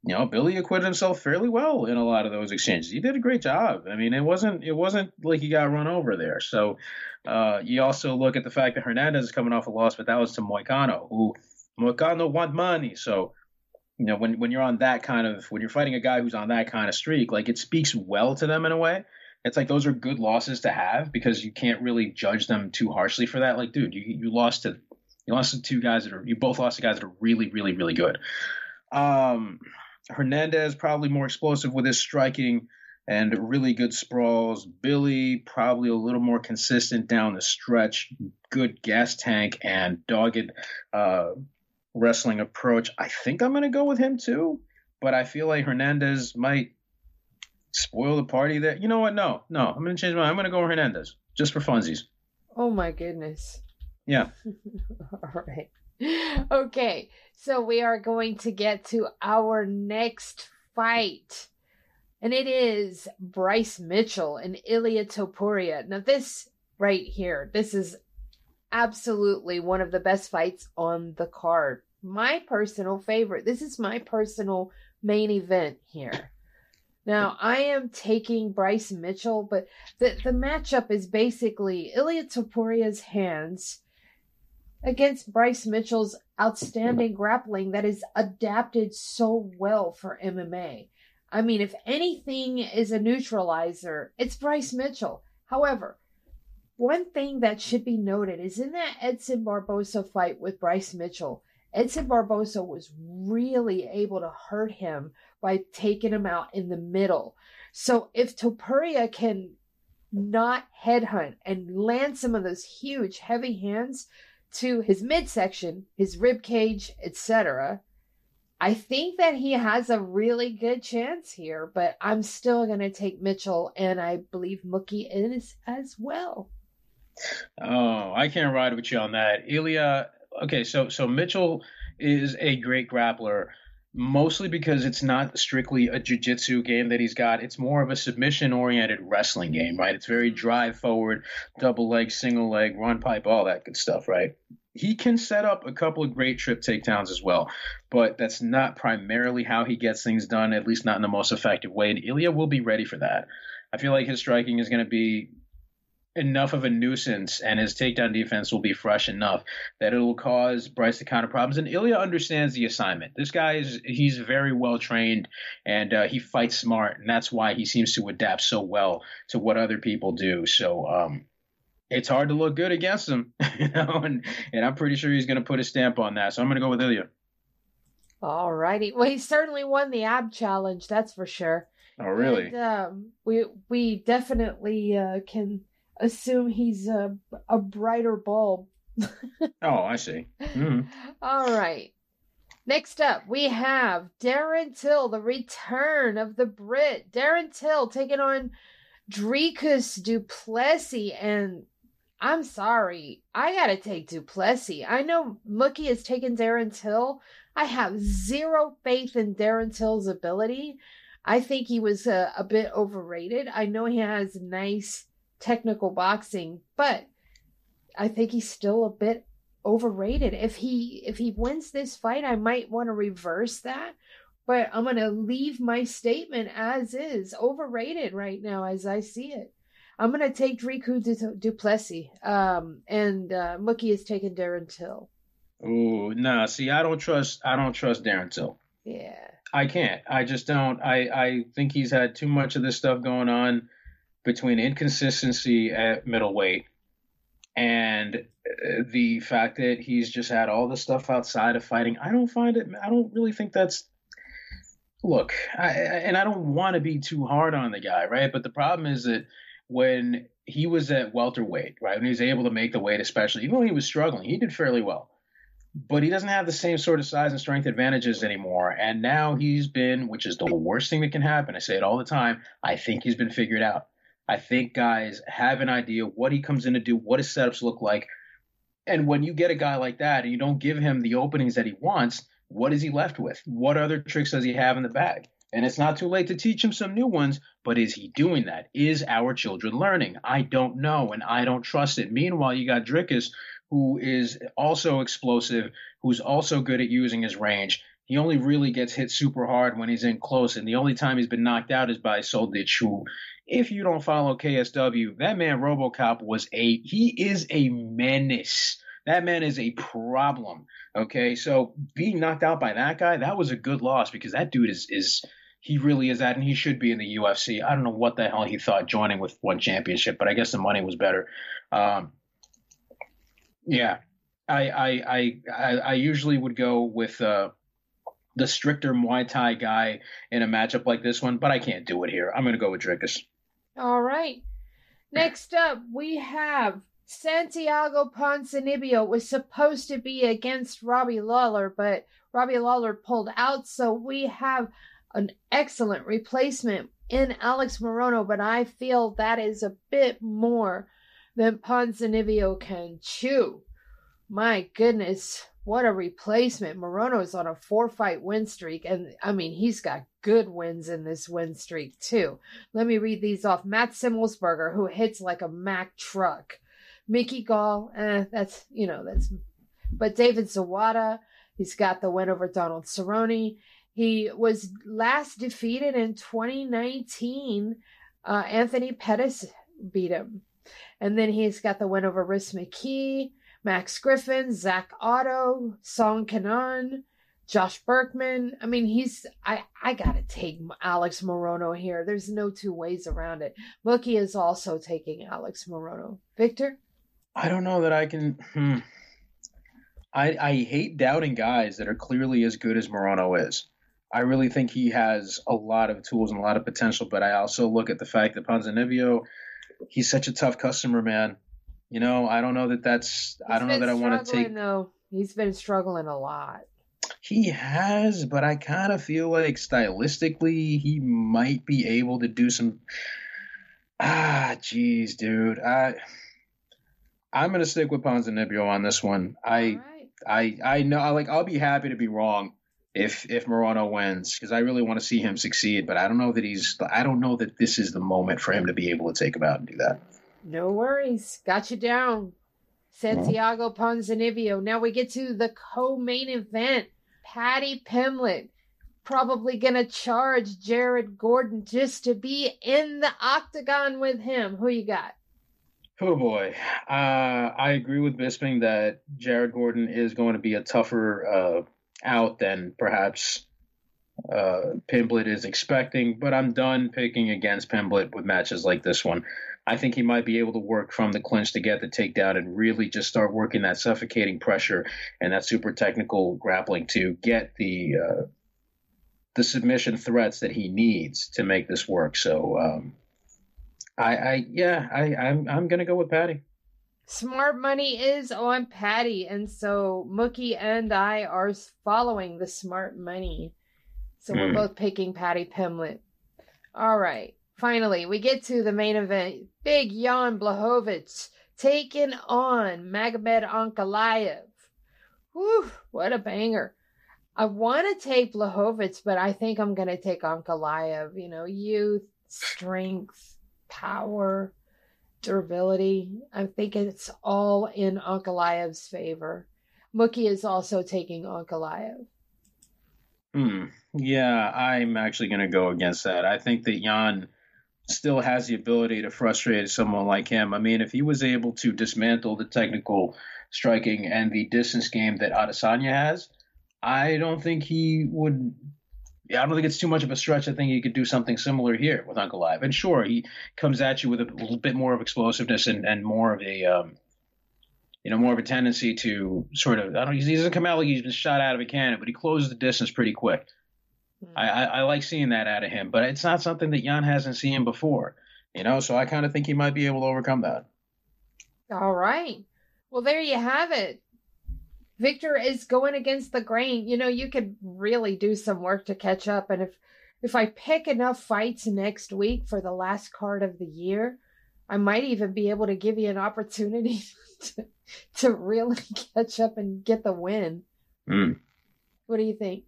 you know, Billy acquitted himself fairly well in a lot of those exchanges. He did a great job. I mean, it wasn't it wasn't like he got run over there. So uh, you also look at the fact that Hernandez is coming off a loss, but that was to Moicano, who Moicano want money. So you know, when when you're on that kind of when you're fighting a guy who's on that kind of streak, like it speaks well to them in a way. It's like those are good losses to have because you can't really judge them too harshly for that. Like, dude, you you lost to you lost to two guys that are you both lost to guys that are really, really, really good. Um, Hernandez probably more explosive with his striking and really good sprawls. Billy probably a little more consistent down the stretch, good gas tank and dogged uh, wrestling approach. I think I'm going to go with him too, but I feel like Hernandez might spoil the party there. You know what? No, no, I'm going to change my. I'm going to go Hernandez just for funsies. Oh my goodness. Yeah. All right. Okay, so we are going to get to our next fight. And it is Bryce Mitchell and Ilia Topuria. Now, this right here, this is absolutely one of the best fights on the card. My personal favorite. This is my personal main event here. Now, I am taking Bryce Mitchell, but the, the matchup is basically Ilia Topuria's hands against Bryce Mitchell's outstanding grappling that is adapted so well for MMA. I mean, if anything is a neutralizer, it's Bryce Mitchell. However, one thing that should be noted is in that Edson Barbosa fight with Bryce Mitchell, Edson Barbosa was really able to hurt him by taking him out in the middle. So if Topuria can not headhunt and land some of those huge, heavy hands, to his midsection, his rib cage, etc. I think that he has a really good chance here, but I'm still going to take Mitchell, and I believe Mookie is as well. Oh, I can't ride with you on that, Ilia. Okay, so so Mitchell is a great grappler mostly because it's not strictly a jiu-jitsu game that he's got. It's more of a submission oriented wrestling game right? It's very drive forward double leg single leg run pipe all that good stuff right? He can set up a couple of great trip takedowns as well but that's not primarily how he gets things done at least not in the most effective way and Ilia will be ready for that. I feel like his striking is going to be enough of a nuisance and his takedown defense will be fresh enough that it'll cause Bryce to counter problems. And Ilia understands the assignment. This guy is he's very well trained and uh, he fights smart, and that's why he seems to adapt so well to what other people do. So um, it's hard to look good against him, you know, and and I'm pretty sure he's going to put a stamp on that. So I'm going to go with Ilia. All righty. Well, he certainly won the ab challenge, that's for sure. Oh, really? And, um, we we definitely uh, can assume he's a a brighter bulb. oh, I see. Mm-hmm. All right. Next up, we have Darren Till, the return of the Brit. Darren Till taking on Dricus Du Plessis, and I'm sorry, I gotta take Du Plessis. I know Mookie has taken Darren Till. I have zero faith in Darren Till's ability. I think he was a, a bit overrated. I know he has nice technical boxing, but I think he's still a bit overrated. If he if he wins this fight, I might want to reverse that. But I'm gonna leave my statement as is, overrated right now as I see it. I'm gonna take Dricus du- Duplessis, um, and uh, Mookie is taking Darren Till. Ooh, nah. See, I don't trust. I don't trust Darren Till. Yeah. I can't. I just don't. I I think he's had too much of this stuff going on between inconsistency at middleweight and uh, the fact that he's just had all the stuff outside of fighting. I don't find it. I don't really think that's. Look, I, and I don't want to be too hard on the guy, right? But the problem is that when he was at welterweight, right, when he was able to make the weight, especially even when he was struggling, he did fairly well but he doesn't have the same sort of size and strength advantages anymore. And now he's been, which is the worst thing that can happen. I say it all the time. I think he's been figured out. I think guys have an idea what he comes in to do, what his setups look like. And when you get a guy like that and you don't give him the openings that he wants, what is he left with? What other tricks does he have in the bag? And it's not too late to teach him some new ones, but is he doing that? Is our children learning? I don't know, and I don't trust it. Meanwhile, you got Dricus, who is also explosive, who's also good at using his range. He only really gets hit super hard when he's in close, and the only time he's been knocked out is by Soldić. If you don't follow KSW, that man RoboCop was a he is a menace. That man is a problem. Okay, so being knocked out by that guy, that was a good loss because that dude is is he really is that, and he should be in the UFC. I don't know what the hell he thought joining with one championship, but I guess the money was better. Um, yeah, I, I I I usually would go with uh, the stricter Muay Thai guy in a matchup like this one, but I can't do it here. I'm going to go with Dricus. All right. Next up, we have Santiago Ponzinibbio was supposed to be against Robbie Lawler, but Robbie Lawler pulled out, so we have an excellent replacement in Alex Morono, but I feel that is a bit more than Ponzinibbio can chew. My goodness, what a replacement. Morono's on a four fight win streak, and I mean, he's got good wins in this win streak, too. Let me read these off. Matt Semelsberger, who hits like a Mack truck. Mickey Gall, eh, that's, you know, that's, but David Zawada, he's got the win over Donald Cerrone. He was last defeated in 2019. Uh, Anthony Pettis beat him. And then he's got the win over Rhys McKee, Max Griffin, Zak Ottow, Song Kenan, Josh Berkman. I mean, he's I I gotta take Alex Morono here. There's no two ways around it. Mookie is also taking Alex Morono. Victor, I don't know that I can. Hmm. I I hate doubting guys that are clearly as good as Morono is. I really think he has a lot of tools and a lot of potential, but I also look at the fact that Ponzinibbio, he's such a tough customer, man. You know, I don't know that that's. He's I don't know that I want to take. No, he's been struggling a lot. He has, but I kind of feel like stylistically he might be able to do some. Ah, jeez, dude. I I'm gonna stick with Ponzinibbio on this one. I right. I I know. I like. I'll be happy to be wrong if if Morono wins because I really want to see him succeed. But I don't know that he's. I don't know that this is the moment for him to be able to take him out and do that. No worries. Got you down. Santiago Ponzinibbio. Now we get to the co-main event. Paddy Pimblett probably gonna charge Jared Gordon just to be in the octagon with him. Who you got? Oh boy, uh, I agree with Bisping that Jared Gordon is going to be a tougher uh, out than perhaps uh, Pimblett is expecting, but I'm done picking against Pimblett with matches like this one. I think he might be able to work from the clinch to get the takedown and really just start working that suffocating pressure and that super technical grappling to get the uh, the submission threats that he needs to make this work. So, um, I, I, yeah, I, I'm, I'm gonna go with Paddy. Smart money is on Paddy, and so Mookie and I are following the smart money. So we're Hmm. both picking Paddy Pimblett. All right. Finally, we get to the main event. Big Jan Blachowicz taking on Magomed Ankalaev. Whew, what a banger. I want to take Blachowicz, but I think I'm going to take Ankalaev. You know, youth, strength, power, durability. I think it's all in Ankalaev's favor. Mookie is also taking Ankalaev. Hmm. Yeah, I'm actually going to go against that. I think that Jan still has the ability to frustrate someone like him. I mean, if he was able to dismantle the technical striking and the distance game that Adesanya has, I don't think he would. Yeah, I don't think it's too much of a stretch. I think he could do something similar here with Ankalaev. And sure, he comes at you with a little bit more of explosiveness and, and more of a, um, you know, more of a tendency to sort of. I don't. He doesn't come out like he's been shot out of a cannon, but he closes the distance pretty quick. I, I, I like seeing that out of him, but it's not something that Jan hasn't seen before, you know. So I kind of think he might be able to overcome that. All right. Well, there you have it. Victor is going against the grain. You know, you could really do some work to catch up. And if if I pick enough fights next week for the last card of the year, I might even be able to give you an opportunity to, to really catch up and get the win. Mm. What do you think?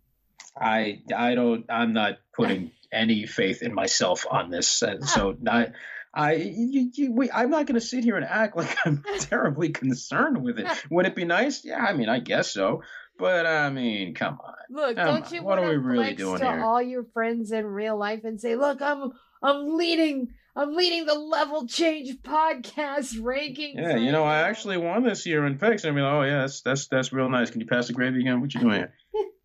I I don't. I'm not putting any faith in myself on this, and ah. so I. I, you, you, wait, I'm not going to sit here and act like I'm terribly concerned with it. Would it be nice? Yeah, I mean, I guess so. But I mean, come on. Look, Come don't on, you what are we really doing to here? all your friends in real life and say, "Look, I'm I'm leading I'm leading the Level Change podcast ranking." Yeah, you know, I actually won this year in picks. I mean, oh yeah, that's that's that's real nice. Can you pass the gravy again? What you doing here?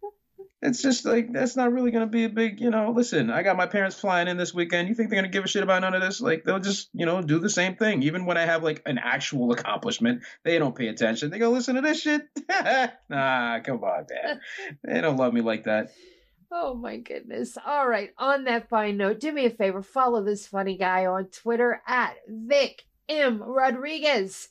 it's just like that's not really gonna be a big, you know. Listen, I got my parents flying in this weekend. You think they're gonna give a shit about none of this? Like they'll just, you know, do the same thing. Even when I have like an actual accomplishment, they don't pay attention. They go listen to this shit. nah, come on, man. They don't love me like that. Oh my goodness. All right. On that fine note, do me a favor, follow this funny guy on Twitter at Vic M. Rodriguez.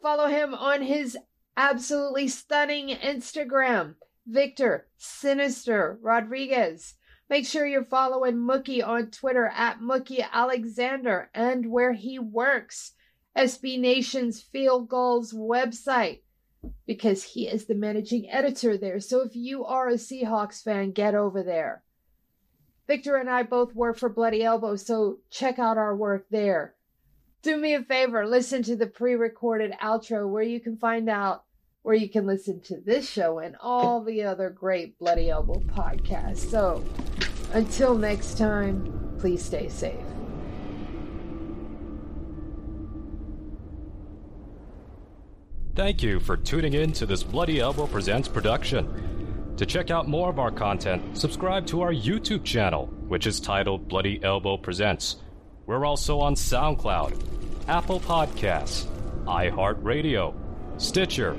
Follow him on his absolutely stunning Instagram, Victor Sinister Rodriguez. Make sure you're following Mookie on Twitter at Mookie Alexander and where he works, SB Nation's Field Gulls website because he is the managing editor there. So if you are a Seahawks fan, get over there. Victor and I both work for Bloody Elbow, so check out our work there. Do me a favor, listen to the pre recorded outro where you can find out where you can listen to this show and all the other great Bloody Elbow podcasts. So until next time, please stay safe. Thank you for tuning in to this Bloody Elbow Presents production. To check out more of our content, subscribe to our YouTube channel, which is titled Bloody Elbow Presents. We're also on SoundCloud, Apple Podcasts, iHeartRadio, Stitcher,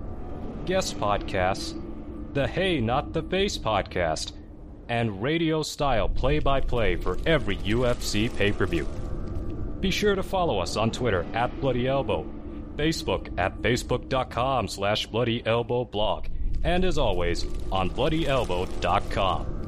guest podcasts, the Hey Not the Face podcast, and radio style play by play for every UFC pay per view. Be sure to follow us on Twitter at Bloody Elbow, Facebook at facebook.com slash Bloody Elbow blog, and as always, on bloodyelbow.com.